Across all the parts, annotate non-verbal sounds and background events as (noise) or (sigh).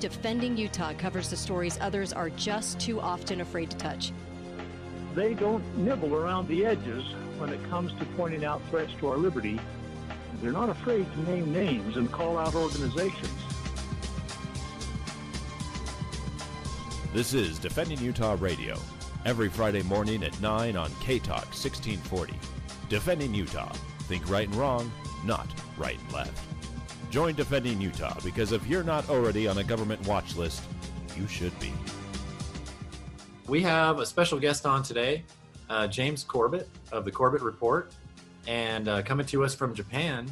Defending Utah covers the stories others are just too often afraid to touch. They don't nibble around the edges when it comes to pointing out threats to our liberty. They're not afraid to name names and call out organizations. This is Defending Utah Radio, every Friday morning at 9 on K Talk 1640. Defending Utah. Think right and wrong, not right and left. Join Defending Utah because if you're not already on a government watch list, you should be. We have a special guest on today, uh, James Corbett of the Corbett Report, and uh, coming to us from Japan.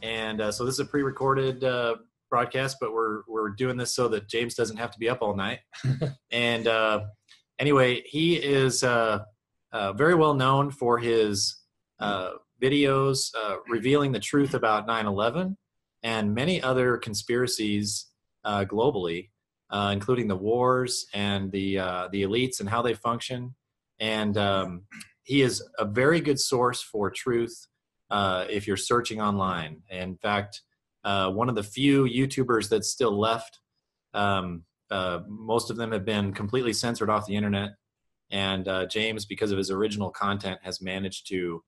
And uh, so this is a pre-recorded uh, broadcast, but we're we're doing this so that James doesn't have to be up all night. (laughs) and uh, anyway, he is uh, very well known for his videos revealing the truth about 9/11 and many other conspiracies uh, globally, uh, including the wars and the uh, the elites and how they function. And um, he is a very good source for truth uh, if you're searching online. In fact, uh, one of the few YouTubers that's still left. Um, uh, most of them have been completely censored off the internet, and James, because of his original content, has managed to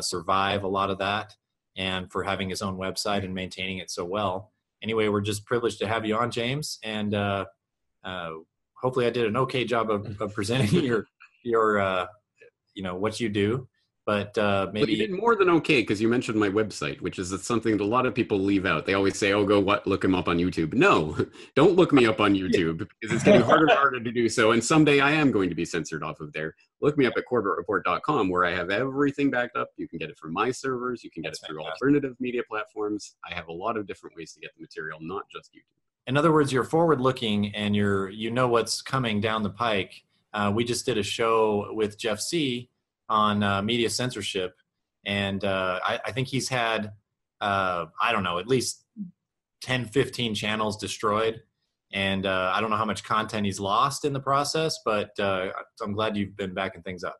survive a lot of that and for having his own website and maintaining it so well. Anyway, we're just privileged to have you on, James, and uh, uh, hopefully I did an okay job of, of presenting (laughs) your your uh, you know what you do but uh, maybe well, you did more than okay because you mentioned my website, which is something that a lot of people leave out. They always say, "Oh, go what look him up on YouTube." No, (laughs) don't look me up on (laughs) YouTube because it's getting harder and harder to do so. And someday I am going to be censored off of there. Look me up at CorbettReport.com where I have everything backed up. You can get it from my servers. You can get That's it through fantastic. alternative media platforms. I have a lot of different ways to get the material, not just YouTube. In other words, you're forward-looking and you're you know what's coming down the pike. Uh, we just did a show with Jeff Sieh on uh, media censorship, and uh, I, I, think he's had uh, I don't know at least 10, 15 channels destroyed, and uh, I don't know how much content he's lost in the process, but uh, I'm glad you've been backing things up.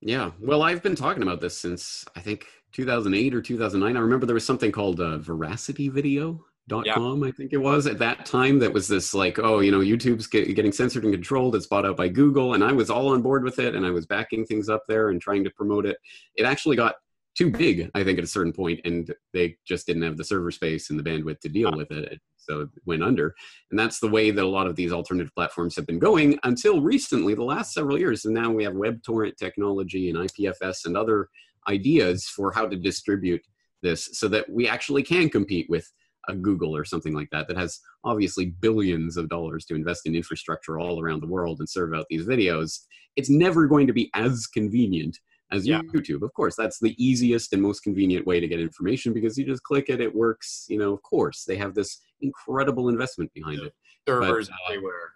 Yeah, well, I've been talking about this since I think 2008 or 2009. I remember there was something called uh, Veracity Video dot yeah. com i think it was at that time that was this like oh you know youtube's get, getting censored and controlled it's bought out by google and i was all on board with it and i was backing things up there and trying to promote it. It actually got too big i think at a certain point and they just didn't have the server space and the bandwidth to deal with it so it went under. And that's the way that a lot of these alternative platforms have been going until recently the last several years and now we have web torrent technology and ipfs and other ideas for how to distribute this so that we actually can compete with a Google or something like that that has obviously billions of dollars to invest in infrastructure all around the world and serve out these videos, it's never going to be as convenient as yeah. YouTube. Of course, that's the easiest and most convenient way to get information because you just click it, it works. You know, of course, they have this incredible investment behind yeah. it. Servers but, uh, everywhere.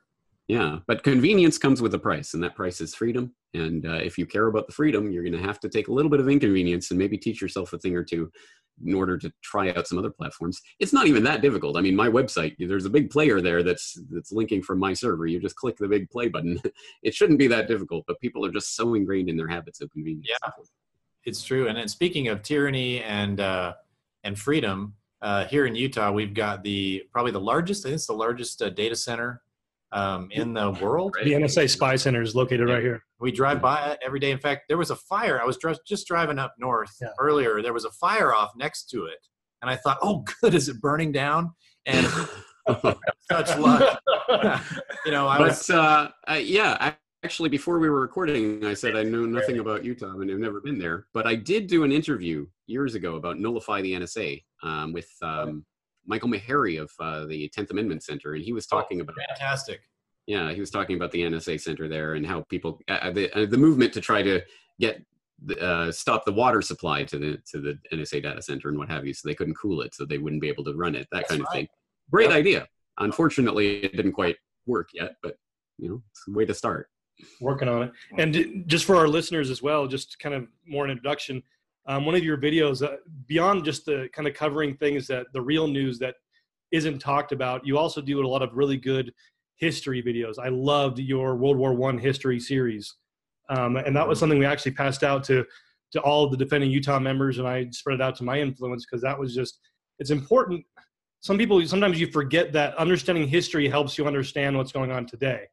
Yeah, but convenience comes with a price, and that price is freedom. And uh, if you care about the freedom, you're going to have to take a little bit of inconvenience and maybe teach yourself a thing or two in order to try out some other platforms. It's not even that difficult. I mean, my website, there's a big player there that's that's linking from my server. You just click the big play button. (laughs) it shouldn't be that difficult, but people are just so ingrained in their habits of convenience. Yeah, it's true. And then speaking of tyranny and uh, and freedom, uh, here in Utah, we've got the probably the largest. I think it's the largest uh, data center um, in the world. The NSA Spy Center is located yeah. right here. We drive by it every day. In fact, there was a fire. I was just driving up north yeah. earlier. There was a fire off next to it, and I thought, "Oh, (laughs) good, is it burning down?" And (laughs) such luck. (laughs) you know, I but, was. Uh, uh, yeah, actually, before we were recording, I said I know nothing about Utah and I've never been there. But I did do an interview years ago about nullify the NSA um, with. Um, Michael Maharrey of uh, the Tenth Amendment Center, and he was oh, talking oh, about fantastic. Yeah, he was talking about the NSA Center there and how people uh, uh the uh, the movement to try to get uh, stop the water supply to the to the NSA data center and what have you, so they couldn't cool it, so they wouldn't be able to run it. That That's kind of right. thing. Great yep. idea. Unfortunately, it didn't quite work yet, but you know, it's a way to start. Working on it, and just for our listeners as well, just kind of more an introduction um, one of your videos uh, beyond just the kind of covering things that the real news that isn't talked about you also do a lot of really good history videos. I loved your world war one history series. Um, and that was something we actually passed out to to all of the defending utah members and i spread it out to my influence because that was just it's important. Some people sometimes you forget that understanding history helps you understand what's going on today.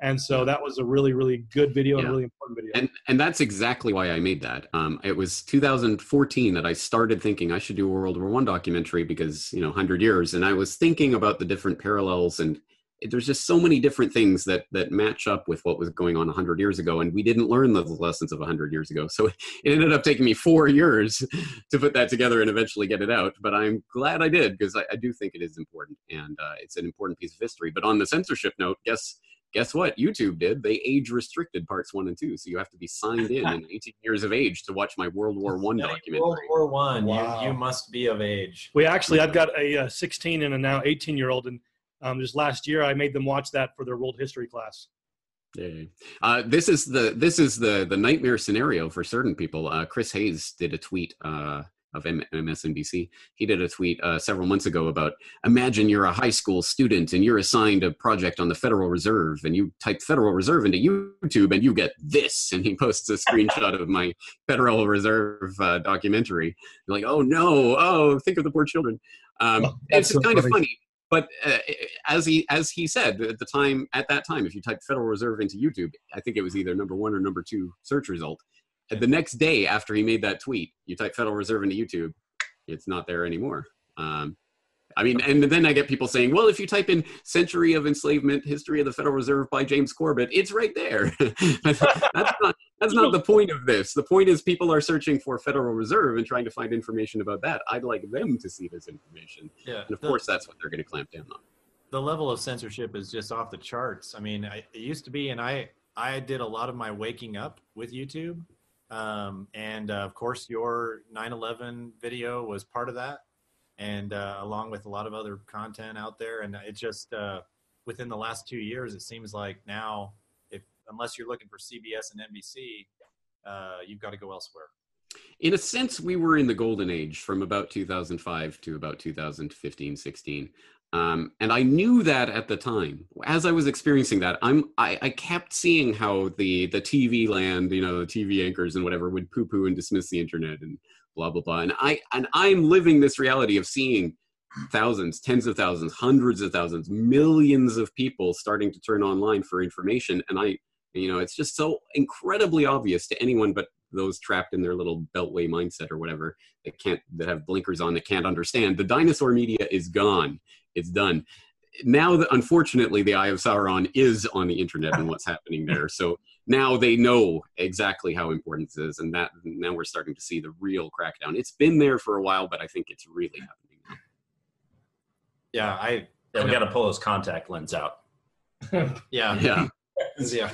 And so that was a really really good video yeah. and a really important video. And and that's exactly why i made that. Um, it was 2014 that i started thinking i should do a world war one documentary because you know 100 years and i was thinking about the different parallels and there's just so many different things that that match up with what was going on 100 years ago and we didn't learn the lessons of 100 years ago. So (laughs) it ended up taking me four years (laughs) to put that together and eventually get it out but i'm glad i did because I, I, do think it is important and uh, it's an important piece of history. But on the censorship note guess guess what? Youtube did. They age restricted parts one and two so you have to be signed in and (laughs) 18 years of age to watch my world war one documentary. World war one. Wow. you, you must be of age. We actually i've got a, a uh, 16 and a now 18 year old and um, just last year, I made them watch that for their world history class. Yeah, uh, this is the this is the the nightmare scenario for certain people. Uh, Chris Hayes did a tweet uh, of M- MSNBC. He did a tweet uh, several months ago about imagine you're a high school student and you're assigned a project on the Federal Reserve, and you type Federal Reserve into YouTube and you get this. And he posts a screenshot of my Federal Reserve uh, documentary. You're like, oh no, oh think of the poor children. Um, oh, it's so kind funny. of funny but uh, as he as he said at the time at that time if you type federal reserve into youtube i think it was either number one or number two search result the next day after he made that tweet you type federal reserve into youtube it's not there anymore um, I mean, and then I get people saying, well, if you type in Century of Enslavement, History of the Federal Reserve by James Corbett, it's right there. (laughs) that's not, that's not the point of this. The point is people are searching for Federal Reserve and trying to find information about that. I'd like them to see this information. Yeah, and of the, course, that's what they're going to clamp down on. The level of censorship is just off the charts. I mean, I, it used to be, and I, I did a lot of my waking up with YouTube. Um, and uh, of course, your 9 11 video was part of that and uh, along with a lot of other content out there. And it just uh, within the last two years, it seems like now, unless you're looking for CBS and NBC, uh, you've got to go elsewhere. In a sense, we were in the golden age from about 2005 to about 2015, 16. Um, and I knew that at the time. As I was experiencing that, I'm I, I, kept seeing how the the TV land, you know, the TV anchors and whatever would poo poo and dismiss the internet and blah blah blah and i and i'm living this reality of seeing thousands tens of thousands hundreds of thousands millions of people starting to turn online for information and i you know it's just so incredibly obvious to anyone but those trapped in their little beltway mindset or whatever that can't that have blinkers on that can't understand. The dinosaur media is gone. It's done. Now that unfortunately the eye of sauron is on the internet and what's happening there. So now they know exactly how important this is and that now we're starting to see the real crackdown. It's been there for a while but i think it's really happening now. Yeah i yeah, we got to pull those contact lens out. (laughs) Yeah. Yeah. (laughs) Yeah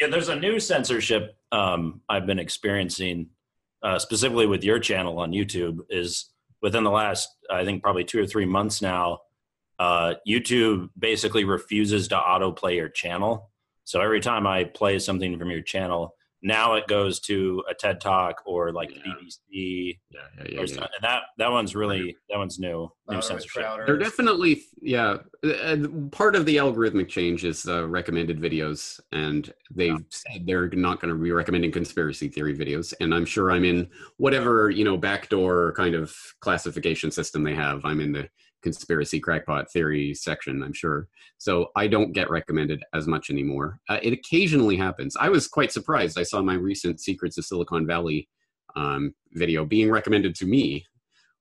yeah there's a new censorship um, i've been experiencing uh, specifically with your channel on youtube is within the last i think probably two or three months now uh, youtube basically refuses to autoplay your channel. So every time I play something from your channel, now it goes to a TED Talk or like yeah. BBC. Yeah, yeah, yeah, yeah. And that that one's really that one's new. New censorship. They're definitely yeah. Part of the algorithmic change is uh, recommended videos, and they've yeah. said they're not going to be recommending conspiracy theory videos. And I'm sure I'm in whatever you know backdoor kind of classification system they have. I'm in the conspiracy crackpot theory section, I'm sure. So I don't get recommended as much anymore. Uh, it occasionally happens. I was quite surprised. I saw my recent Secrets of Silicon Valley um, video being recommended to me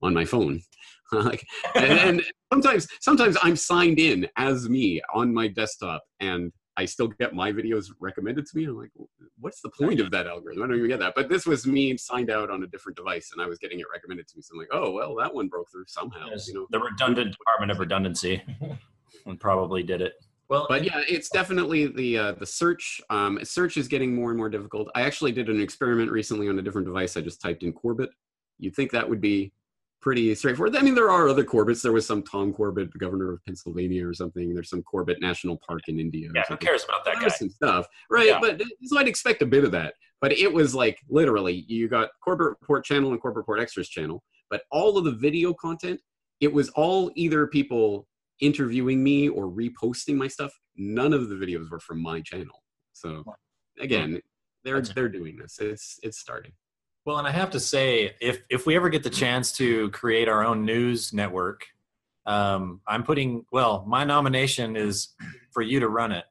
on my phone. (laughs) and, and sometimes, sometimes I'm signed in as me on my desktop, and I still get my videos recommended to me. I'm like, what's the point of that algorithm? I don't even get that. But this was me signed out on a different device, and I was getting it recommended to me. So I'm like, oh well, that one broke through somehow. Yes, you know, the redundant department of redundancy, (laughs) and probably did it. Well, but yeah, it's definitely the uh, the search. Um, search is getting more and more difficult. I actually did an experiment recently on a different device. I just typed in Corbett. You'd think that would be pretty straightforward. I mean, there are other Corbetts. There was some Tom Corbett, governor of Pennsylvania or something. There's some Corbett National Park in India. Yeah, who cares about that guy? Some stuff, right? Yeah. But uh, so I'd expect a bit of that. But it was like literally, you got Corbett Report channel and Corbett Report Extras channel, but all of the video content, it was all either people interviewing me or reposting my stuff. None of the videos were from my channel. So again, hmm. they're they're doing this. It's it's starting. Well, and I have to say, if if we ever get the chance to create our own news network, um, I'm putting. Well, my nomination is for you to run it.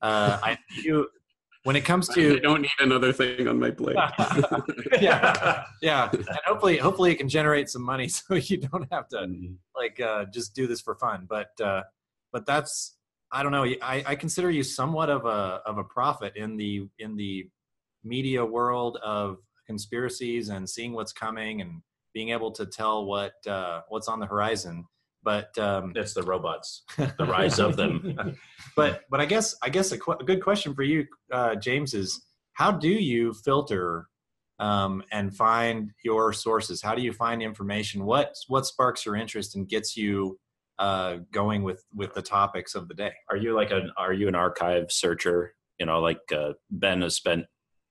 Uh, I you when it comes I to don't need another thing on my plate. (laughs) yeah yeah, and hopefully hopefully it can generate some money (laughs) so you don't have to like uh, just do this for fun. But uh, but that's I don't know. I, I consider you somewhat of a of a prophet in the in the media world of conspiracies and seeing what's coming and being able to tell what uh, what's on the horizon. But um, It's the robots, (laughs) the rise of them. (laughs) but but I guess I guess a, qu- a good question for you, uh, James, is how do you filter um, and find your sources? How do you find information? What what sparks your interest and gets you uh, going with with the topics of the day? Are you like an Are you an archive searcher? You know, like uh, Ben has spent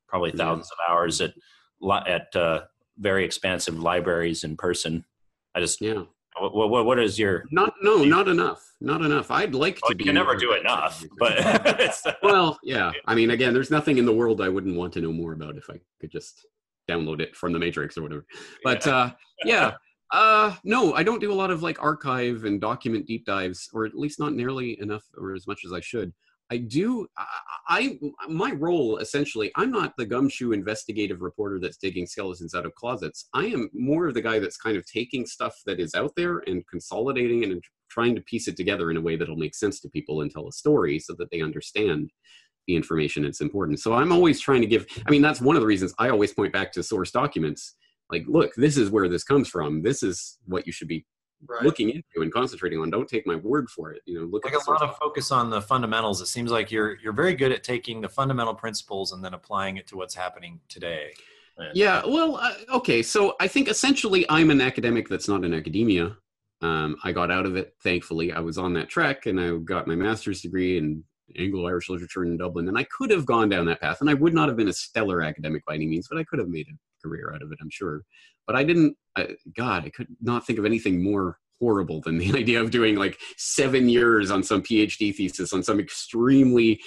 probably thousands of hours at at uh, very expansive libraries in person. I just Yeah. what what, what is your? Not no, not enough. Not enough. I'd like Oh, to you can never do enough, (laughs) but well, yeah. I mean, again, there's nothing in the world I wouldn't want to know more about if I could just download it from the Matrix or whatever. But uh, yeah, uh, no, I don't do a lot of like archive and document deep dives, or at least not nearly enough or as much as I should. I do. I, I my role essentially. I'm not the gumshoe investigative reporter that's digging skeletons out of closets. I am more of the guy that's kind of taking stuff that is out there and consolidating and trying to piece it together in a way that'll make sense to people and tell a story so that they understand the information that's important. So I'm always trying to give. I mean, that's one of the reasons I always point back to source documents. Like, look, this is where this comes from. This is what you should be looking into and concentrating on. Don't take my word for it. You know, look like at a lot of focus on the fundamentals. It seems like you're you're very good at taking the fundamental principles and then applying it to what's happening today. Yeah, well, uh, okay. So I think essentially I'm an academic that's not in academia. Um, I got out of it, thankfully. I was on that track and I got my master's degree in Anglo Irish literature in Dublin. And I could have gone down that path. And I would not have been a stellar academic by any means, but I could have made a career out of it, I'm sure. But I didn't, I, God, I could not think of anything more horrible than the (laughs) idea of doing like seven years on some PhD thesis on some extremely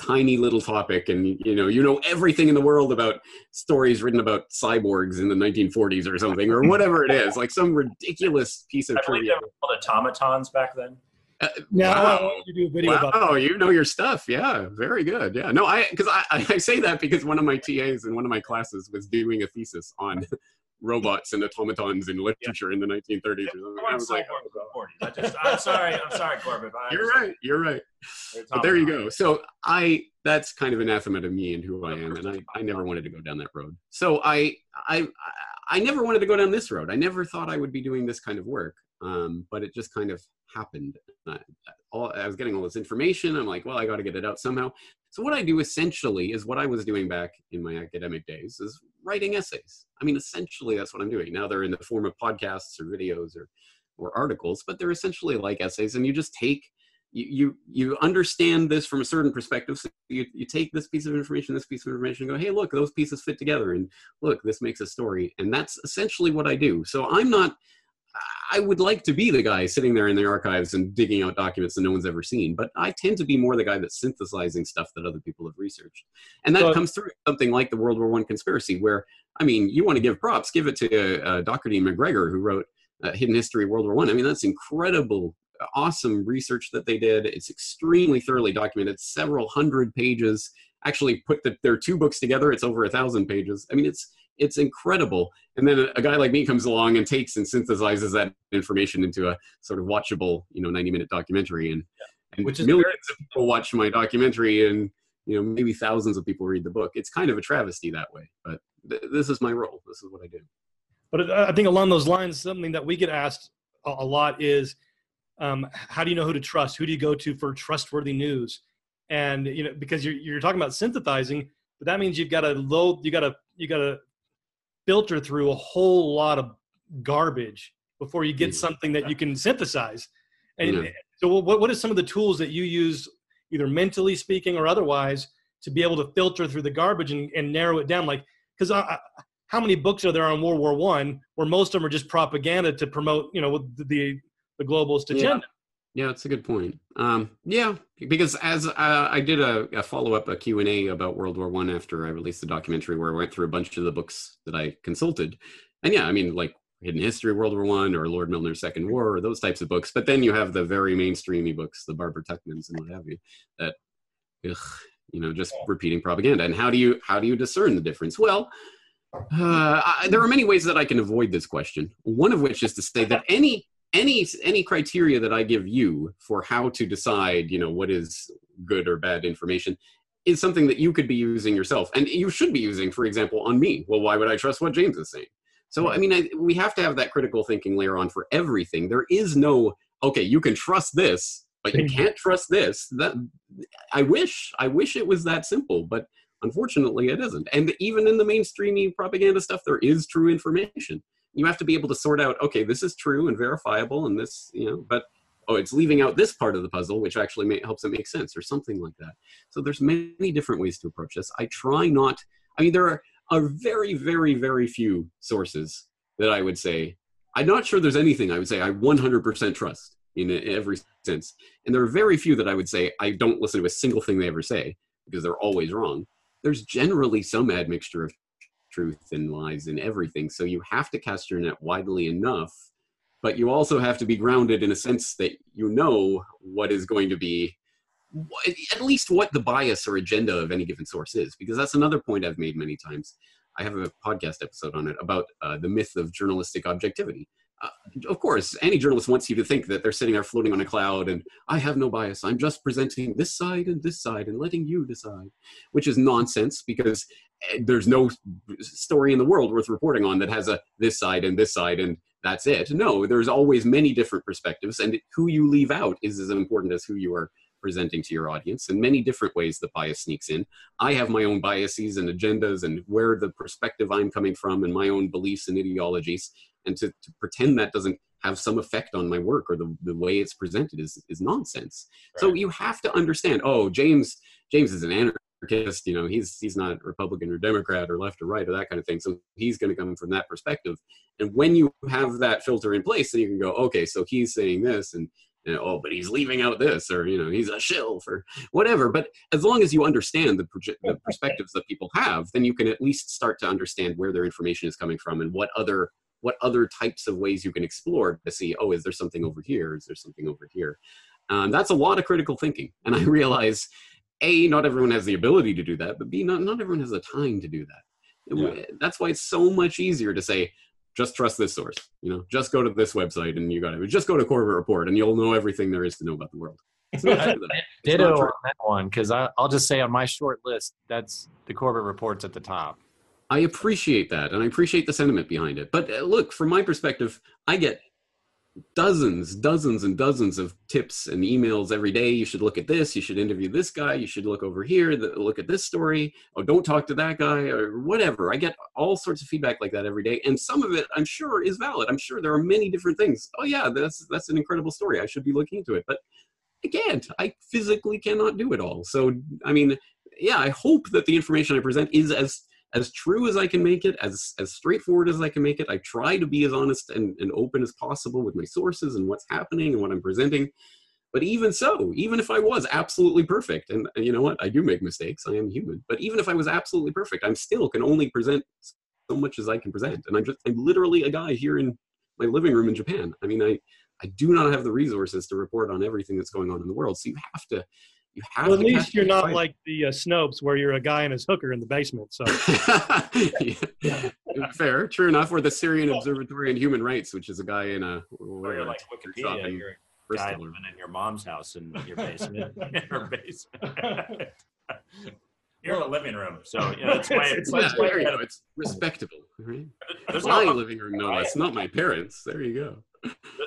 tiny little topic and you know you know everything in the world about stories written about cyborgs in the 1940s or something or whatever it is like some ridiculous piece of I believe trivia they were called automatons back then. Uh, Now I wow. want you to do a video about wow, you know your stuff. Yeah, very good. Yeah, no, I because I, I say that because one of my TAs in one of my classes was doing a thesis on (laughs) robots and automatons in literature in the 1930s or something. I was like, oh, I just, I'm sorry, I'm sorry, (laughs) Corbett. I you're right, you're right. But there you go. So I that's kind of anathema to me and who I am, and I, I never wanted to go down that road. So I I I never wanted to go down this road. I never thought I would be doing this kind of work, um, but it just kind of happened. I, all, I was getting all this information. I'm like, well, I got to get it out somehow. So what I do essentially is what I was doing back in my academic days is writing essays. I mean, essentially that's what I'm doing. Now they're in the form of podcasts or videos or or articles, but they're essentially like essays, and you just take you you, you understand this from a certain perspective. So you, you take this piece of information, this piece of information, and go, hey, look, those pieces fit together, and look, this makes a story, and that's essentially what I do. So I'm not. I would like to be the guy sitting there in the archives and digging out documents that no one's ever seen, but I tend to be more the guy that's synthesizing stuff that other people have researched, and that So- comes through something like the World War One conspiracy, where I mean, you want to give props, give it to uh, Docherty and Macgregor, who wrote uh, Hidden History of World War One. I. I mean, that's incredible awesome research that they did. It's extremely thoroughly documented, several hundred pages. Actually, put the, their two books together, it's over a thousand pages. I mean, it's it's incredible. And then a, a guy like me comes along and takes and synthesizes that information into a sort of watchable, you know, ninety minute documentary, and, and Which is millions very- of people watch my documentary, and you know, maybe thousands of people read the book. It's kind of a travesty that way, but th- this is my role. This is what I do. But I I think along those lines, something that we get asked a a lot is, um, how do you know who to trust? Who do you go to for trustworthy news? And you know, because you're you're talking about synthesizing, but that means you've got to load, you got to you got to filter through a whole lot of garbage before you get Mhm. something that you can synthesize. And Yeah. so, what what are some of the tools that you use, either mentally speaking or otherwise, to be able to filter through the garbage and, and narrow it down? Like, because how many books are there on World War One where most of them are just propaganda to promote, you know, the the, the globalist agenda? Yeah, that's a good point. Um, yeah, because as uh, I did a, a follow up, a Q and A about World War One after I released the documentary, where I went through a bunch of the books that I consulted, and yeah, I mean, like Hidden History World War One or Lord Milner's Second War or those types of books. But then you have the very mainstreamy books, the Barbara Tuchmans and what have you, that, ugh, you know, just repeating propaganda. And how do you how do you discern the difference? Well, uh, I, there are many ways that I can avoid this question. One of which is to say that any any any criteria that I give you for how to decide, you know, what is good or bad information is something that you could be using yourself. And you should be using for example on me. Well why would i trust what james is saying? So i mean I, we have to have that critical thinking layer on for everything. There is no okay you can trust this but you can't trust this. That i wish i wish it was that simple but unfortunately it isn't. And even in the mainstreamy propaganda stuff there is true information you have to be able to sort out okay this is true and verifiable and this you know but oh it's leaving out this part of the puzzle which actually may, helps it make sense or something like that. So there's many different ways to approach this. I try not i mean there are, are very very very few sources that i would say i'm not sure there's anything i would say i 100% trust in every sense. And there are very few that i would say i don't listen to a single thing they ever say because they're always wrong. There's generally some admixture of truth and lies in everything. So you have to cast your net widely enough but you also have to be grounded in a sense that you know what is going to be at least what the bias or agenda of any given source is because that's another point i've made many times. I have a podcast episode on it about uh, the myth of journalistic objectivity. Uh, of course any journalist wants you to think that they're sitting there floating on a cloud and i have no bias. I'm just presenting this side and this side and letting you decide which is nonsense because there's no story in the world worth reporting on that has a this side and this side and that's it. No, there's always many different perspectives, and who you leave out is as important as who you are presenting to your audience. In many different ways, the bias sneaks in. I have my own biases and agendas, and where the perspective I'm coming from, and my own beliefs and ideologies. And to, to pretend that doesn't have some effect on my work or the, the way it's presented is, is nonsense. Right. So you have to understand. Oh, James James is an anarchist. You know, he's he's not Republican or Democrat or left or right or that kind of thing. So he's going to come from that perspective. And when you have that filter in place, then you can go, okay, so he's saying this, and, and oh, but he's leaving out this, or you know, he's a shill for whatever. But as long as you understand the, proje- the perspectives that people have, then you can at least start to understand where their information is coming from and what other what other types of ways you can explore to see, oh, is there something over here? Is there something over here? Um, that's a lot of critical thinking, and I (laughs) realize a not everyone has the ability to do that but b not, not everyone has the time to do that. Yeah. that's why it's so much easier to say just trust this source you know? Just go to this website and you got to just go to corbett report and you'll know everything there is to know about the world. (laughs) Ditto on that one because i'll just say on my short list that's the corbett reports at the top. I appreciate that and i appreciate the sentiment behind it. But uh, look from my perspective i get dozens, dozens, and dozens of tips and emails every day. You should look at this. You should interview this guy. You should look over here. look at this story. Oh, don't talk to that guy or whatever. I get all sorts of feedback like that every day, and some of it I'm sure is valid. I'm sure there are many different things. Oh yeah, that's that's an incredible story. I should be looking into it, but I can't. I physically cannot do it all. So I mean, yeah, I hope that the information I present is as as true as I can make it, as as straightforward as I can make it. I try to be as honest and, and open as possible with my sources and what's happening and what I'm presenting. But even so, even if I was absolutely perfect, and, you know what, I do make mistakes, I am human. But even if I was absolutely perfect, I'm still can only present so much as I can present. And I'm just I'm literally a guy here in my living room in Japan. I mean, I I do not have the resources to report on everything that's going on in the world. So you have to you have well, at least you're not like the uh, Snopes where you're a guy and his hooker in the basement. So (laughs) yeah. fair, true enough. Or the Syrian Observatory on Human Rights, which is a guy in a or you're like Wikipedia, you're a guy living in your mom's house in your basement, (laughs) in her basement. (laughs) You're in a living room, so you know it's (laughs) way it's, yeah, there you go. It's respectable, right? There's my no living room, no less, not my parents. There you go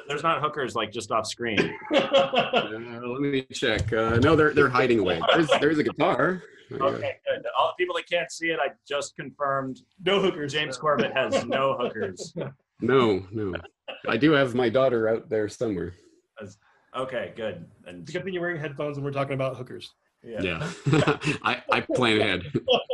there's not hookers like just off screen. (laughs) uh, let me check. Uh, no, they're they're hiding away. There's there's a guitar. Okay, good. All the people that can't see it, I just confirmed. No hookers. James Corbett has no hookers. No, no. I do have my daughter out there somewhere. Okay, good. And it's a good thing you're wearing headphones and we're talking about hookers. Yeah, yeah. (laughs) (laughs) I, I plan ahead.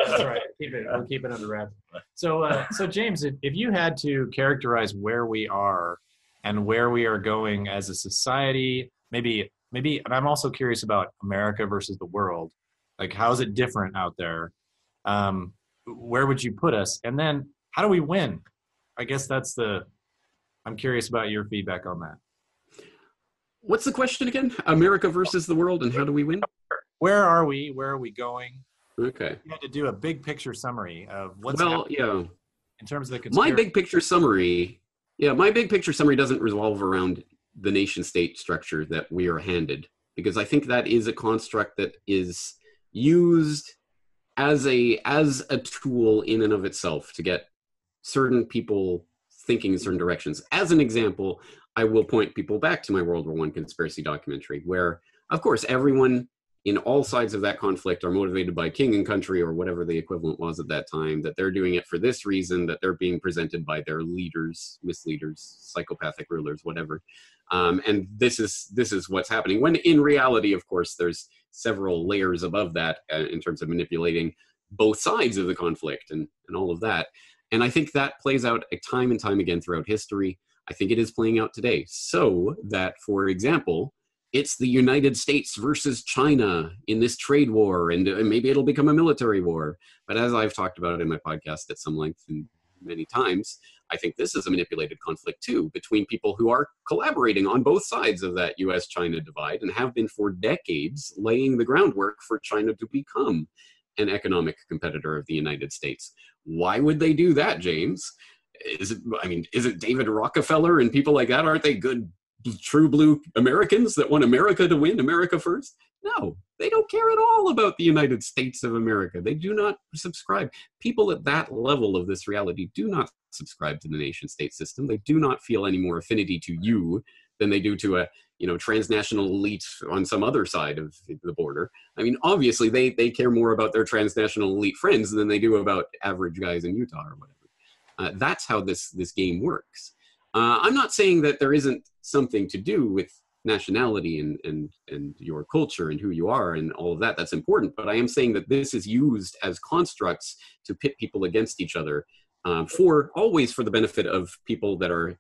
That's right. Keep it. We'll keep it under wraps. So, uh, so James, if, if you had to characterize where we are and where we are going as a society maybe maybe and i'm also curious about america versus the world like how is it different out there um, where would you put us and then how do we win i guess that's the I'm curious about your feedback on that. What's the question again? America versus the world, and how do we win? Where are we? Where are we going? Okay. You had to do a big picture summary of what's Well, yeah. in terms of the conspiracy. My big picture summary, yeah, my big picture summary doesn't revolve around the nation state structure that we are handed because I think that is a construct that is used as a as a tool in and of itself to get certain people thinking in certain directions. As an example, I will point people back to my World War One conspiracy documentary, where of course everyone in all sides of that conflict are motivated by king and country or whatever the equivalent was at that time that they're doing it for this reason that they're being presented by their leaders misleaders psychopathic rulers whatever. Um, and this is this is what's happening when in reality of course there's several layers above that uh, in terms of manipulating both sides of the conflict and and all of that. And i think that plays out time and time again throughout history. I think it is playing out today. So that for example it's the United States versus China in this trade war, and uh, maybe it'll become a military war. But as I've talked about it in my podcast at some length and many times, I think this is a manipulated conflict too between people who are collaborating on both sides of that US China divide and have been for decades laying the groundwork for China to become an economic competitor of the United States. Why would they do that, James? Is it, I mean, is it David Rockefeller and people like that? Aren't they good true blue Americans that want America to win, America first? No, they don't care at all about the United States of America. They do not subscribe. People at that level of this reality do not subscribe to the nation state system. They do not feel any more affinity to you than they do to a you know transnational elite on some other side of the border. I mean, obviously they they care more about their transnational elite friends than they do about average guys in Utah or whatever. Uh, that's how this this game works. Uh, I'm not saying that there isn't something to do with nationality and, and, and your culture and who you are and all of that. That's important. But I am saying that this is used as constructs to pit people against each other um, for always for the benefit of people that are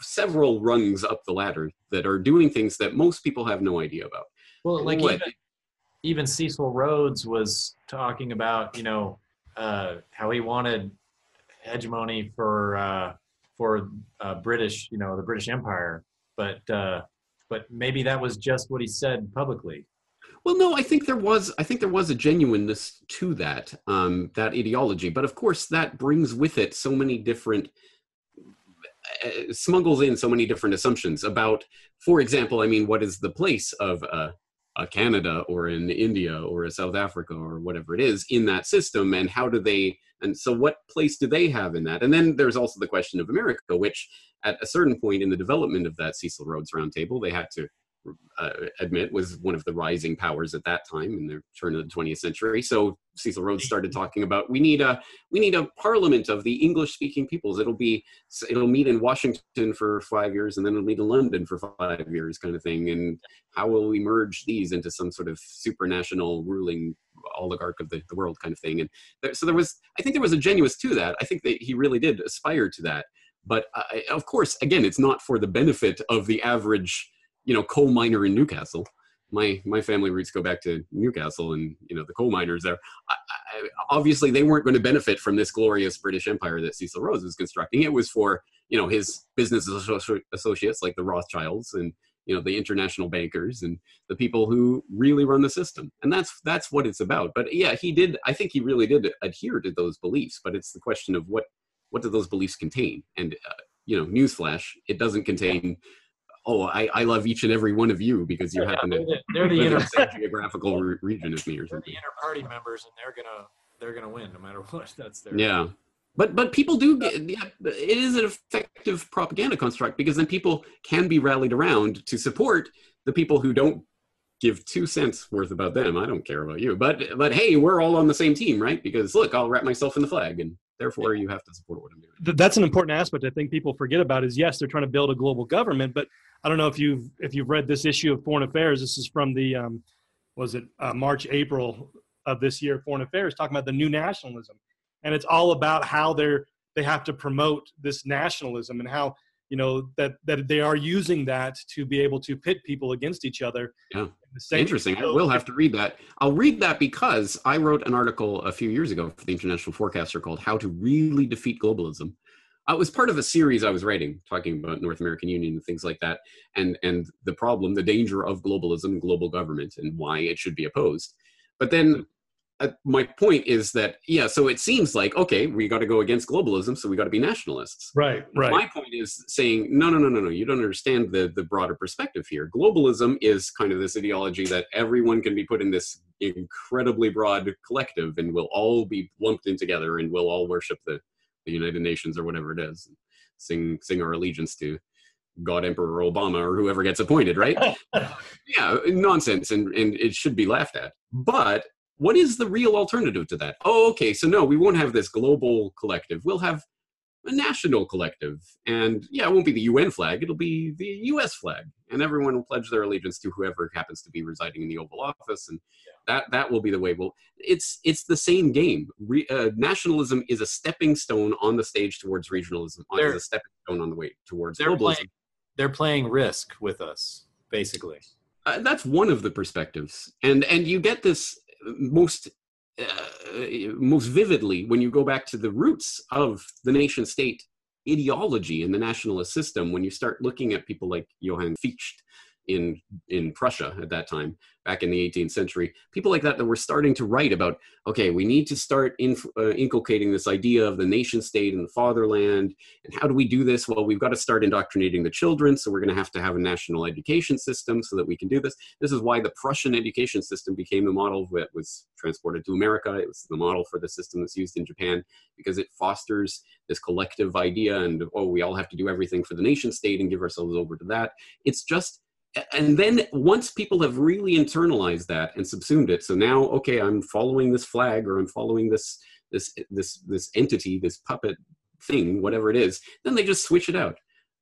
several rungs up the ladder that are doing things that most people have no idea about. Well, like What- even, even Cecil Rhodes was talking about, you know, uh, how he wanted hegemony for uh, for uh, British, you know, the British Empire, but uh, but maybe that was just what he said publicly. Well, no, I think there was. I think there was a genuineness to that um, that ideology, but of course, that brings with it so many different uh, smuggles in so many different assumptions about, for example, I mean, what is the place of a, a Canada or in India or a South Africa or whatever it is in that system, and how do they? And so, what place do they have in that? And then there's also the question of America, which at a certain point in the development of that Cecil Rhodes Roundtable, they had to uh, admit was one of the rising powers at that time in the turn of the 20th century. So Cecil Rhodes started talking about we need a we need a parliament of the English speaking peoples. It'll be it'll meet in Washington for five years and then it'll meet in London for five years, kind of thing. And how will we merge these into some sort of supranational ruling oligarch of the, the world kind of thing? And there, so there was I think there was a genuineness to that. I think that he really did aspire to that. But uh, of course, again, it's not for the benefit of the average you know coal miner in Newcastle. My my family roots go back to Newcastle, and you know the coal miners there. I, I, obviously, they weren't going to benefit from this glorious British Empire that Cecil Rhodes was constructing. It was for you know his business associates like the Rothschilds and you know the international bankers and the people who really run the system. And that's that's what it's about. But yeah, he did. I think he really did adhere to those beliefs. But it's the question of what what do those beliefs contain? And uh, you know, newsflash, it doesn't contain oh, I, I love each and every one of you because you Yeah, happen to the, they're the inner the geographical re- region of me or they're something. the inner party members, and they're gonna they're gonna win no matter (laughs) what. That's their Yeah. But but people do get yeah, it is an effective propaganda construct because then people can be rallied around to support the people who don't give two cents worth about them. I don't care about you. But but hey, we're all on the same team, right? Because look, I'll wrap myself in the flag and therefore you have to support what I'm doing. That's an important aspect I think people forget about is yes, they're trying to build a global government, but I don't know if you've if you've read this issue of Foreign Affairs. This is from the um, was it uh, March April of this year. Foreign Affairs talking about the new nationalism, and it's all about how they're they have to promote this nationalism and how you know that that they are using that to be able to pit people against each other. Yeah. Interesting. I will have to read that. I'll read that because I wrote an article a few years ago for the International Forecaster called "How to Really Defeat Globalism." Uh, it was part of a series I was writing talking about North American Union and things like that, and and the problem, the danger of globalism and global government, and why it should be opposed. But then uh, my point is that yeah so it seems like okay we got to go against globalism so we got to be nationalists right right my point is saying no no no no no you don't understand the the broader perspective here globalism is kind of this ideology that everyone can be put in this incredibly broad collective and we'll all be lumped in together and we'll all worship the the united nations or whatever it is sing sing our allegiance to God Emperor Obama or whoever gets appointed, right? (laughs) yeah, nonsense, and and it should be laughed at. But what is the real alternative to that? Oh, okay, so no, we won't have this global collective. We'll have a national collective. And yeah, it won't be the UN flag, it'll be the US flag. And everyone will pledge their allegiance to whoever happens to be residing in the Oval Office. And that, that will be the way. Well, it's, it's the same game. Re, uh, nationalism is a stepping stone on the stage towards regionalism, they're, a stepping stone on the way towards they're globalism. Playing, they're playing risk with us, basically. Uh, that's one of the perspectives. And, and you get this most uh, most vividly when you go back to the roots of the nation state ideology in the nationalist system when you start looking at people like johann fichte in in Prussia at that time, back in the 18th century. People like that that were starting to write about, okay, we need to start inf- uh, inculcating this idea of the nation state and the fatherland. And how do we do this? Well, we've got to start indoctrinating the children, so we're going to have to have a national education system so that we can do this. This is why the Prussian education system became the model that was transported to America. It was the model for the system that's used in Japan because it fosters this collective idea and oh, we all have to do everything for the nation state and give ourselves over to that. It's just and then once people have really internalized that and subsumed it so now okay i'm following this flag or i'm following this this this this entity this puppet thing whatever it is then they just switch it out.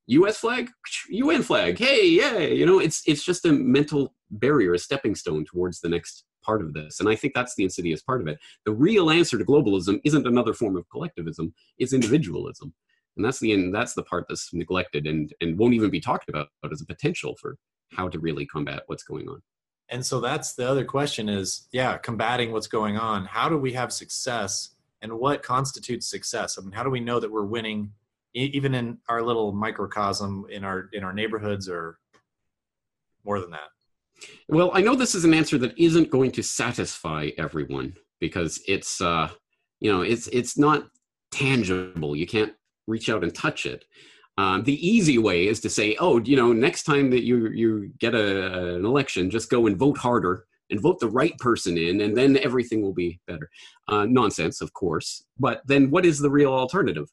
Us flag (tsk) un flag hey yeah you know it's it's just a mental barrier a stepping stone towards the next part of this and i think that's the insidious part of it. The real answer to globalism isn't another form of collectivism it's individualism and that's the that's the part that's neglected and and won't even be talked about as a potential for how to really combat what's going on. And so that's the other question is yeah combating what's going on. How do we have success and what constitutes success? I mean how do we know that we're winning even in our little microcosm in our in our neighborhoods or more than that? Well i know this is an answer that isn't going to satisfy everyone because it's uh you know it's it's not tangible. You can't reach out and touch it um, the easy way is to say, oh, you know, next time that you you get a, an election, just go and vote harder and vote the right person in, and then everything will be better. Uh, nonsense, of course. But then, what is the real alternative?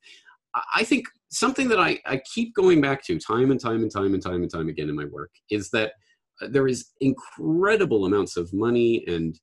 I think something that I, I keep going back to time and time and time and time and time again in my work is that uh, there is incredible amounts of money and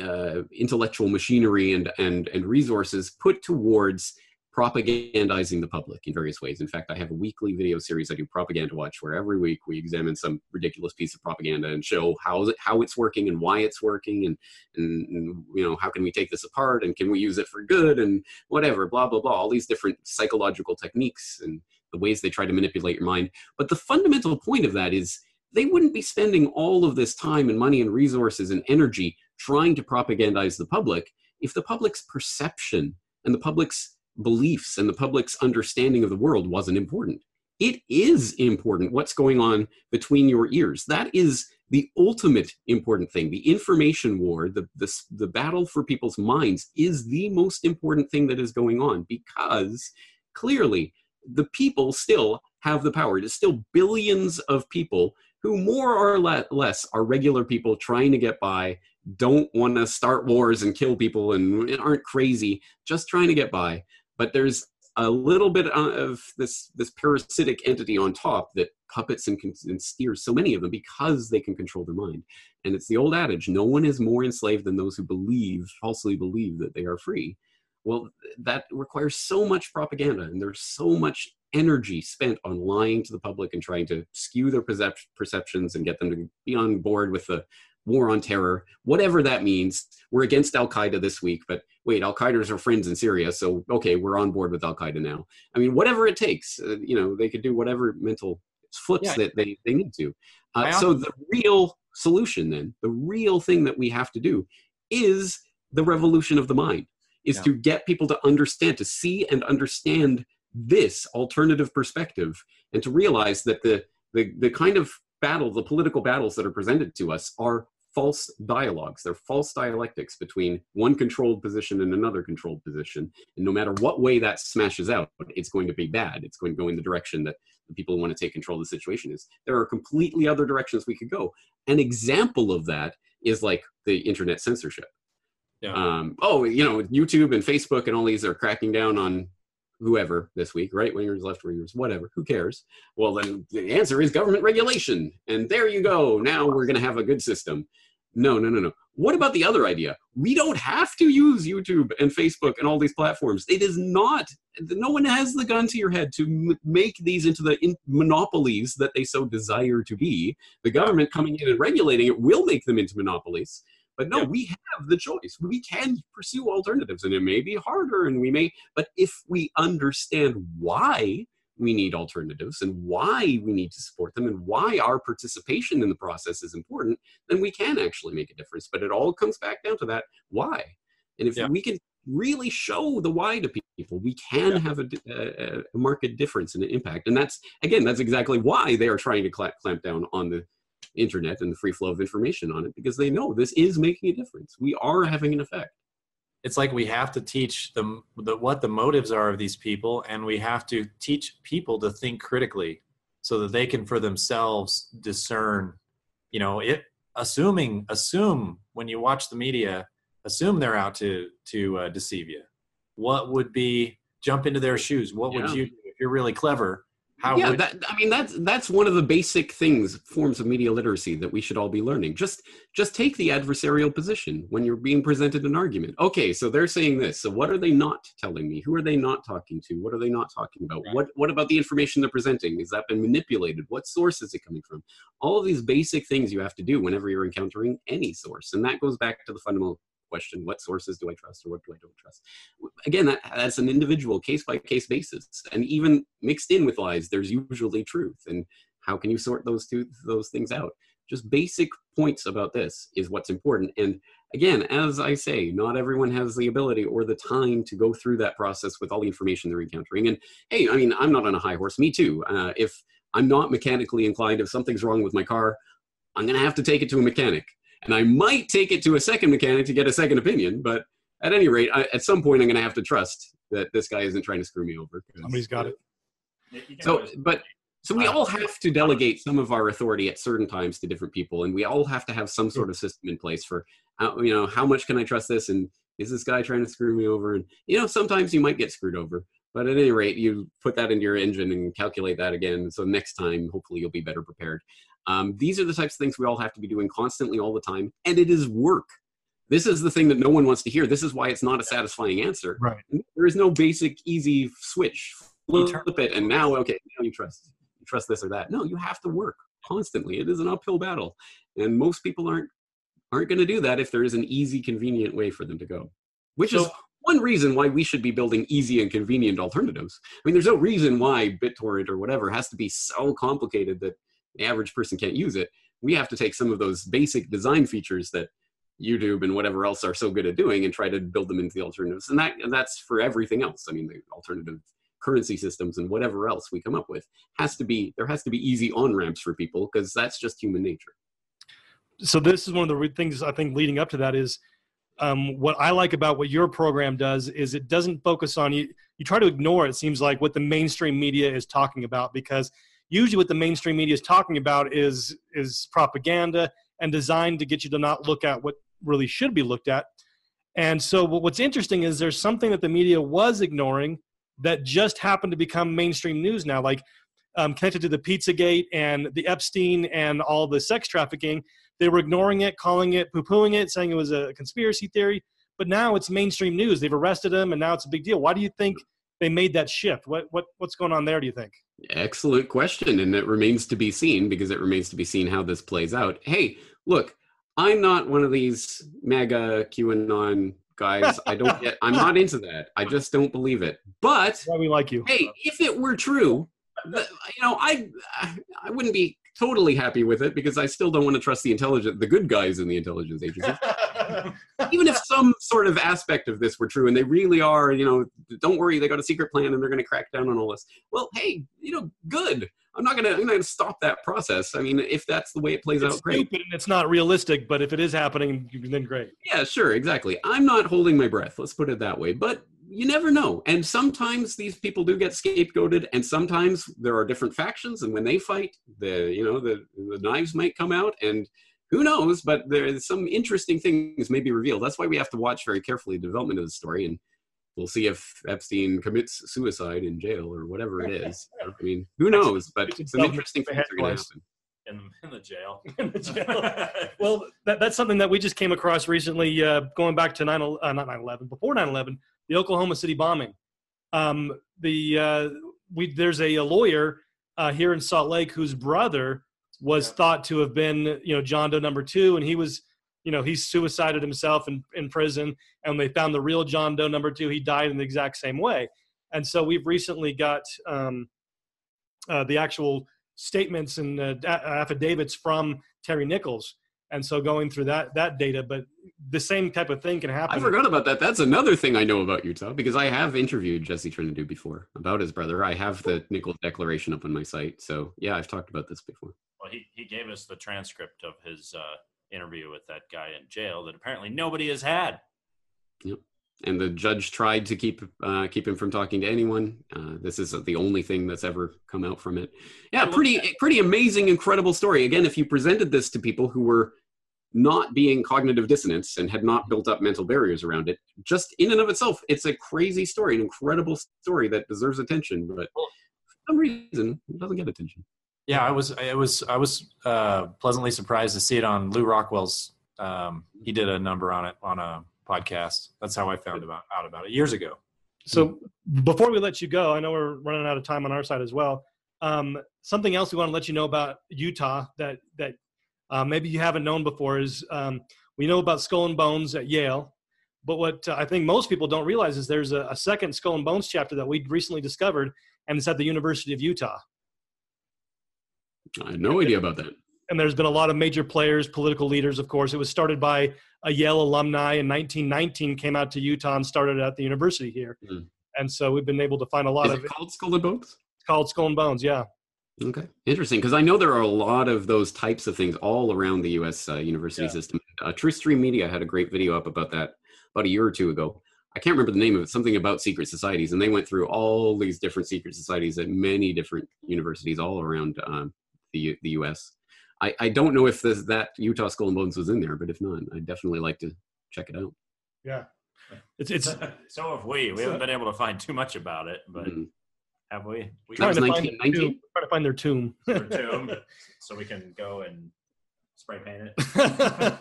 uh, intellectual machinery and, and, and resources put towards propagandizing the public in various ways. In fact, I have a weekly video series I do propaganda watch where every week we examine some ridiculous piece of propaganda and show how it, how it's working and why it's working and, and, and you know how can we take this apart and can we use it for good and whatever blah blah blah all these different psychological techniques and the ways they try to manipulate your mind. But the fundamental point of that is they wouldn't be spending all of this time and money and resources and energy trying to propagandize the public if the public's perception and the public's beliefs and the public's understanding of the world wasn't important. It is important what's going on between your ears. That is the ultimate important thing. The information war, the, the, the battle for people's minds, is the most important thing that is going on because clearly the people still have the power. It is still billions of people who more or less are regular people trying to get by, don't want to start wars and kill people and aren't crazy, just trying to get by but there's a little bit of this this parasitic entity on top that puppets and, and, steers so many of them because they can control their mind. And it's the old adage no one is more enslaved than those who believe falsely believe that they are free. Well that requires so much propaganda and there's so much energy spent on lying to the public and trying to skew their perceptions and get them to be on board with the war on terror, whatever that means. We're against Al Qaeda this week, but wait, Al Qaeda's are friends in Syria, so okay, we're on board with Al Qaeda now. I mean, whatever it takes, uh, you know, they could do whatever mental flips yeah. that they, they need to. Uh, so the real solution, then, the real thing that we have to do is the revolution of the mind, is yeah. to get people to understand, to see and understand this alternative perspective and to realize that the, the, the kind of battle, the political battles that are presented to us are false dialogues. They're false dialectics between one controlled position and another controlled position. And no matter what way that smashes out, it's going to be bad. It's going to go in the direction that the people who want to take control of the situation is. There are completely other directions we could go. An example of that is like the internet censorship. Yeah. Um, oh, you know, YouTube and Facebook and all these are cracking down on whoever this week, right wingers, left wingers, whatever, who cares? Well, then the answer is government regulation. And there you go. Now we're going to have a good system. No, no, no, no. What about the other idea? We don't have to use YouTube and Facebook and all these platforms. It is not, no one has the gun to your head to m- make these into the in- monopolies that they so desire to be. The government coming in and regulating it will make them into monopolies. But no, yeah. we have the choice. We can pursue alternatives, and it may be harder, and we may, but if we understand why we need alternatives and why we need to support them and why our participation in the process is important, then we can actually make a difference. But it all comes back down to that why. And if yeah. we can really show the why to people, we can yeah. have a, a, a, market difference and an impact. And that's, again, that's exactly why they are trying to clamp, clamp down on the internet and the free flow of information on it because they know this is making a difference. We are having an effect. It's like we have to teach them the, what the motives are of these people, and we have to teach people to think critically so that they can for themselves discern. You know, it assuming assume when you watch the media, assume they're out to to uh, deceive you. What would be jump into their shoes? What would you do if you're really clever? How yeah, would... that, I mean that's that's one of the basic things, forms of media literacy that we should all be learning. Just just take the adversarial position when you're being presented an argument. Okay, so they're saying this. So what are they not telling me? Who are they not talking to? What are they not talking about? Right. What what about the information they're presenting? Has that been manipulated? What source is it coming from? All of these basic things you have to do whenever you're encountering any source, and that goes back to the fundamental question what sources do i trust or what do i don't trust? Again that, that's an individual case by case basis and even mixed in with lies there's usually truth and how can you sort those two those things out? Just basic points about this is what's important and again as i say not everyone has the ability or the time to go through that process with all the information they're encountering and hey i mean i'm not on a high horse me too uh, if i'm not mechanically inclined if something's wrong with my car i'm going to have to take it to a mechanic and I might take it to a second mechanic to get a second opinion. But at any rate, I, at some point, I'm going to have to trust that this guy isn't trying to screw me over. Somebody's got it. So, but so we all have to delegate some of our authority at certain times to different people, and we all have to have some sort of system in place for, uh, you know, how much can I trust this, and is this guy trying to screw me over? And you know, sometimes you might get screwed over, but at any rate, you put that into your engine and calculate that again. So next time, hopefully, you'll be better prepared. Um, these are the types of things we all have to be doing constantly all the time, and it is work. This is the thing that no one wants to hear. This is why it's not a satisfying answer. Right. There is no basic, easy switch. Flip it, and now, okay, now you trust. You trust this or that. No, you have to work constantly. It is an uphill battle, and most people aren't aren't going to do that if there is an easy, convenient way for them to go. Which so, is one reason why we should be building easy and convenient alternatives. I mean, there's no reason why BitTorrent or whatever has to be so complicated that the average person can't use it. We have to take some of those basic design features that YouTube and whatever else are so good at doing and try to build them into the alternatives. And that that's for everything else. I mean, the alternative currency systems and whatever else we come up with has to be there has to be easy on ramps for people because that's just human nature. So this is one of the things I think leading up to that is um, what I like about what your program does is it doesn't focus on you. You try to ignore it seems like what the mainstream media is talking about because usually what the mainstream media is talking about is is propaganda and designed to get you to not look at what really should be looked at. And so what's interesting is there's something that the media was ignoring that just happened to become mainstream news now, like um, connected to the Pizzagate and the Epstein and all the sex trafficking. They were ignoring it, calling it, poo-pooing it, saying it was a conspiracy theory. But now it's mainstream news. They've arrested him, and now it's a big deal. Why do you think they made that shift? What what what's going on there? Do you think? Excellent question, and it remains to be seen because it remains to be seen how this plays out. Hey, look, I'm not one of these mega QAnon guys. I don't get. I'm not into that. I just don't believe it. But why we like you. Hey, if it were true, you know, I I wouldn't be totally happy with it because I still don't want to trust the intelligent, the good guys in the intelligence agencies. Even if some sort of aspect of this were true and they really are, you know, don't worry, they got a secret plan and they're going to crack down on all this. Well, hey, you know, good. I'm not I'm not gonna stop that process. I mean, if that's the way it plays it's out, great. stupid and it's not realistic, but if it is happening, then great. Yeah, sure, exactly. I'm not holding my breath. Let's put it that way. But you never know. And sometimes these people do get scapegoated, and sometimes there are different factions, and when they fight, the you know the the knives might come out, and who knows? But there's some interesting things may be revealed. That's why we have to watch very carefully the development of the story, and we'll see if Epstein commits suicide in jail or whatever it is. I (laughs) mean, who knows? But some interesting things are going to happen. in, in the jail. (laughs) In the (laughs) jail. Well, that, that's something that we just came across recently, uh, going back to 9, uh, not 9/11, before 9/11, the Oklahoma City bombing. Um, the uh, we there's a, a lawyer uh, here in Salt Lake whose brother was Yeah. thought to have been, you know, John Doe number two, and he was, you know, he suicided himself in, in prison, and they found the real John Doe number two. He died in the exact same way, and so we've recently got um, uh, the actual statements and uh, affidavits from Terry Nichols, and so going through that that data, but the same type of thing can happen. I forgot about that. That's another thing I know about Utah because I have interviewed Jesse Trentadue before about his brother. I have the Nichols Declaration up on my site. So yeah, I've talked about this before. He, he gave us the transcript of his uh, interview with that guy in jail that apparently nobody has had. Yep. And the judge tried to keep uh, keep him from talking to anyone. Uh, this is the only thing that's ever come out from it. Yeah, pretty pretty amazing, incredible story. Again, if you presented this to people who were not being cognitive dissonance and had not built up mental barriers around it, just in and of itself, it's a crazy story, an incredible story that deserves attention. But for some reason, it doesn't get attention. Yeah, I was I was I was uh, pleasantly surprised to see it on Lew Rockwell's. Um, he did a number on it on a podcast. That's how I found about out about it years ago. So before we let you go, I know we're running out of time on our side as well. Um, something else we want to let you know about Utah that that uh, maybe you haven't known before is um, we know about Skull and Bones at Yale, but what uh, I think most people don't realize is there's a, a second Skull and Bones chapter that we recently discovered, and it's at the University of Utah. I had no idea about that. and there's been a lot of major players, political leaders, of course. It was started by a Yale alumni in 1919, came out to Utah and started at the university here. Hmm. And so we've been able to find a lot Is of it it. called Skull and Bones? It's called Skull and Bones, yeah. Okay, interesting. Because I know there are a lot of those types of things all around the U.S. Uh, university Yeah. system. Uh, Truthstream Media had a great video up about that about a year or two ago. I can't remember the name of it. Something about secret societies, and they went through all these different secret societies at many different universities all around um, the U- the U.S. I, I don't know if this, that Utah Skull and Bones was in there, but if not, I'd definitely like to check it out. Yeah. It's, it's (laughs) so have we. We haven't been able to find too much about it, but Mhm. have we? We That was trying to find their tomb. Trying to find their tomb. their (laughs) tomb, so we can go and spray paint it. (laughs)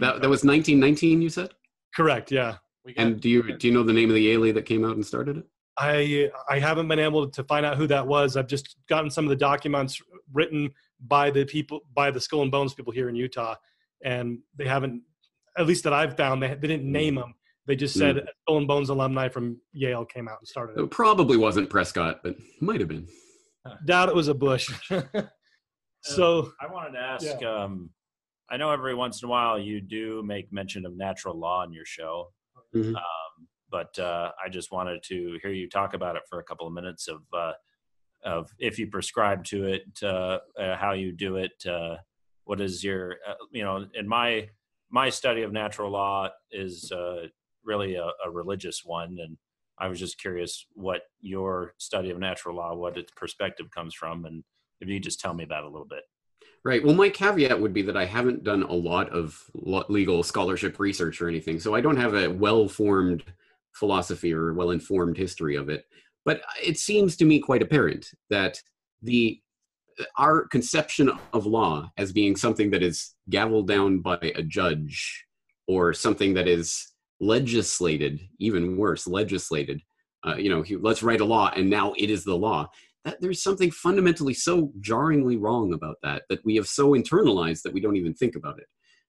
That, that was 1919, you said. Correct, yeah. Got, And do you do you know the name of the Yale that came out and started it? I I haven't been able to find out who that was. I've just gotten some of the documents written by the people by the Skull and Bones people here in Utah, and they haven't, at least that I've found, they, they didn't name them. They just said a Skull and Bones alumni from Yale came out and started it. It probably wasn't Prescott, but might have been. Doubt it was a Bush. (laughs) so I wanted to ask. Um, I know every once in a while you do make mention of natural law in your show, Mhm. um, but uh, I just wanted to hear you talk about it for a couple of minutes of uh, of if you prescribe to it, uh, uh, how you do it, uh, what is your uh, you know in my my study of natural law is really a, a religious one and. I was just curious what your study of natural law, what its perspective comes from, and if you just tell me that a little bit. Right. Well, my caveat would be that I haven't done a lot of legal scholarship research or anything, so I don't have a well-formed philosophy or well-informed history of it. But it seems to me quite apparent that the our conception of law as being something that is gavelled down by a judge or something that is legislated, even worse, legislated. Uh, you know, he- let's write a law, and now it is the law that there's something fundamentally so jarringly wrong about that that we have so internalized that we don't even think about it.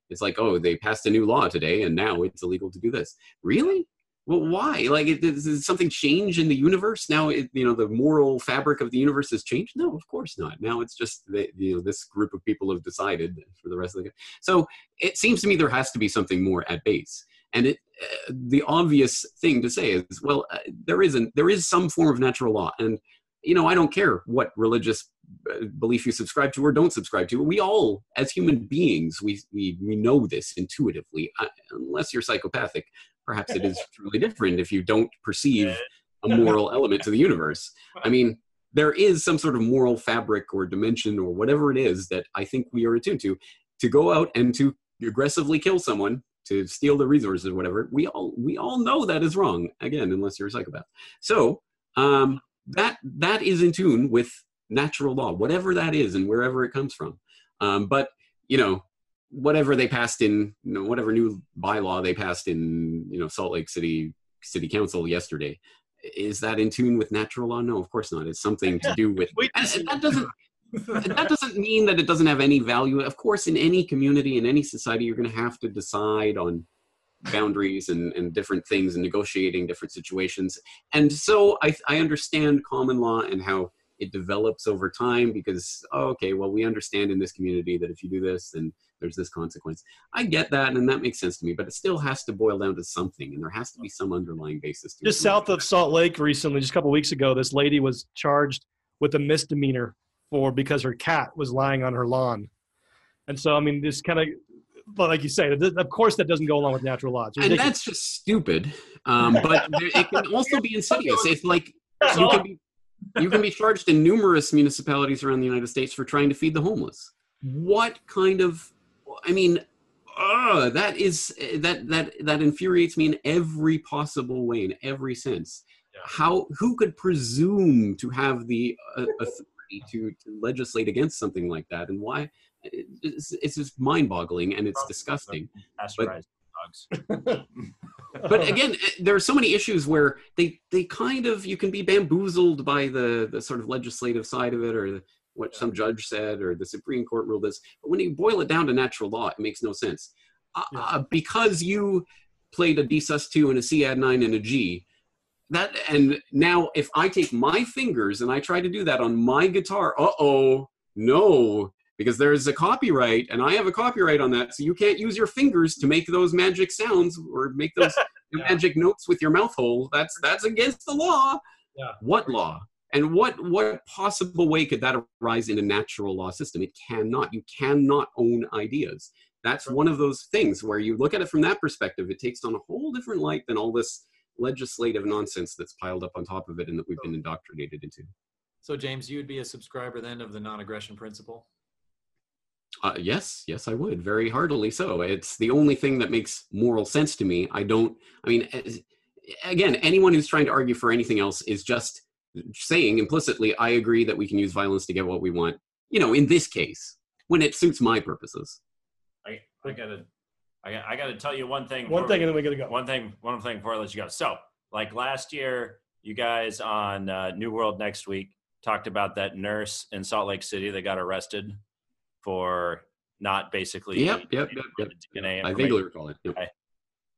It's like, oh, they passed a new law today and now it's illegal to do this. Really? Well, why? Like, does something change in the universe now? It, you know, the moral fabric of the universe has changed. No, of course not. Now it's just that you know this group of people have decided for the rest of the. game. So it seems to me there has to be something more at base. And it, uh, the obvious thing to say is, well, uh, there isn't. There is some form of natural law, and you know, I don't care what religious uh, belief you subscribe to or don't subscribe to. We all, as human beings, we we we know this intuitively, uh, unless you're psychopathic perhaps it is truly different if you don't perceive a moral element to the universe. I mean, there is some sort of moral fabric or dimension or whatever it is that I think we are attuned to. To go out and to aggressively kill someone, to steal the resources or whatever, we all we all know that is wrong. Again, unless you're a psychopath. So um, that that is in tune with natural law, whatever that is, and wherever it comes from. Um, but you know, whatever they passed in, you know, whatever new bylaw they passed in, you know, Salt Lake City City Council yesterday, is that in tune with natural law? No, of course not. It's something to do with (laughs) that doesn't. that doesn't mean that it doesn't have any value. Of course, in any community, in any society, you're going to have to decide on boundaries and, and different things and negotiating different situations. And so I, I understand common law and how it develops over time because, oh, okay, well, we understand in this community that if you do this, then there's this consequence. I get that, and that makes sense to me, but it still has to boil down to something, and there has to be some underlying basis. to just south of Salt Lake recently, just a couple weeks ago, this lady was charged with a misdemeanor for because her cat was lying on her lawn. And so, I mean, this kind of, but like you say, of course, that doesn't go along with natural laws. And that's just stupid. Um, but it can also be insidious. It's like (laughs) you can be you can be charged in numerous municipalities around the United States for trying to feed the homeless. What kind of I mean, uh, that is that that that infuriates me in every possible way, in every sense. Yeah. How who could presume to have the uh, authority to, to legislate against something like that, and why? It's, it's just mind-boggling and it's disgusting. But, (laughs) but again, eh, there are so many issues where they they kind of you can be bamboozled by the the sort of legislative side of it or the, what some judge said or the Supreme Court ruled this. But when you boil it down to natural law, it makes no sense. Uh, yeah. uh, because you played a D sus2 and a C add 9 and a G, that and now if I take my fingers and I try to do that on my guitar, uh oh, no, because there's a copyright and I have a copyright on that. So you can't use your fingers to make those magic sounds or make those (laughs) yeah. magic notes with your mouth hole. That's that's against the law. Yeah. What law? And what what possible way could that arise in a natural law system? It cannot. You cannot own ideas. That's one of those things where you look at it from that perspective. It takes on a whole different light than all this legislative nonsense that's piled up on top of it and that we've been indoctrinated into. So, James, you would be a subscriber then of the non-aggression principle. Uh, yes, yes, I would very heartily. So it's the only thing that makes moral sense to me. I don't. I mean, again, anyone who's trying to argue for anything else is just saying implicitly, I agree that we can use violence to get what we want. You know, in this case, when it suits my purposes. I, I gotta, I, I gotta tell you one thing. One thing, we, and then we gotta go. One thing, one thing before I let you go. So, like last year, you guys on uh, New World Next Week talked about that nurse in Salt Lake City that got arrested for not basically. Yep, yep, yep. yep. DNA I vaguely recall it. Yep.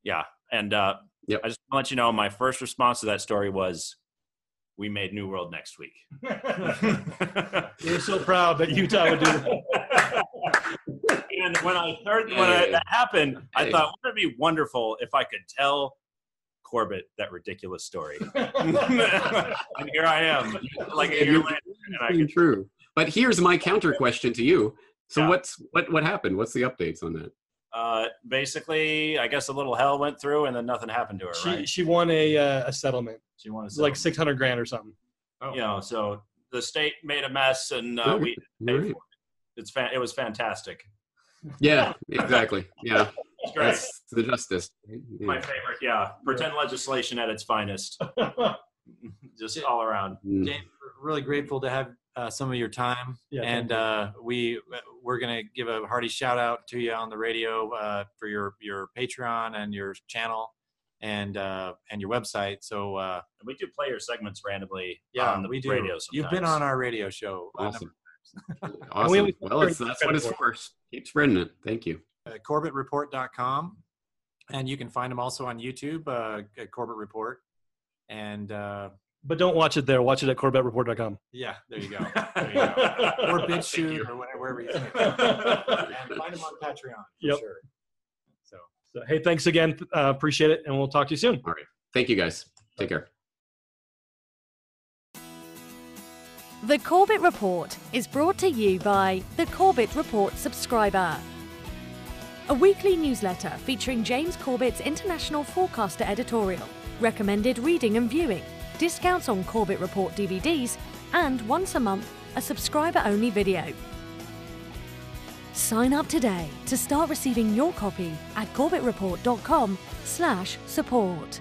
Yeah, and uh, yep. I just want to let you know my first response to that story was we made New World next week. (laughs) (laughs) You're so proud that Utah would do that. (laughs) and when I heard when I, that happened, I thought, wouldn't it be wonderful if I could tell Corbett that ridiculous story? and here I am, like a year later. And I true. But here's my counter question to you. So yeah. what's what what happened? What's the updates on that? Uh, basically, I guess a little hell went through, and then nothing happened to her. She right? she won a uh, a settlement. She won a settlement. like six hundred grand or something. Oh. You know, so the state made a mess, and uh, we paid for it. It's fa- it was fantastic. (laughs) Yeah, exactly. Yeah, that's the justice. Yeah. My favorite. Yeah, pretend yeah. legislation at its finest. (laughs) Just all around. Mm. James, really grateful to have uh, some of your time, yeah, and uh, we we're gonna give a hearty shout out to you on the radio uh, for your your Patreon and your channel and uh, and your website. So uh, we do play your segments randomly. Yeah, on the we do. Radio sometimes. You've been on our radio show. Awesome. (laughs) awesome. well, that's what it's for. Keep spreading it. Thank you. Uh, CorbettReport.com and you can find them also on YouTube uh, at Corbett Report. And uh, But don't watch it there. Watch it at CorbettReport.com. yeah, there you go. (laughs) There you go. or BitChute or whatever, wherever you see it. (laughs) And find them on Patreon for Yep. sure. So So, hey, thanks again. Uh, appreciate it, and we'll talk to you soon. All right. Thank you guys. Take care. The Corbett Report is brought to you by the Corbett Report subscriber. A weekly newsletter featuring James Corbett's International Forecaster editorial, recommended reading and viewing, discounts on Corbett Report DVDs, and once a month, a subscriber only video. Sign up today to start receiving your copy at corbettreport.com slash support.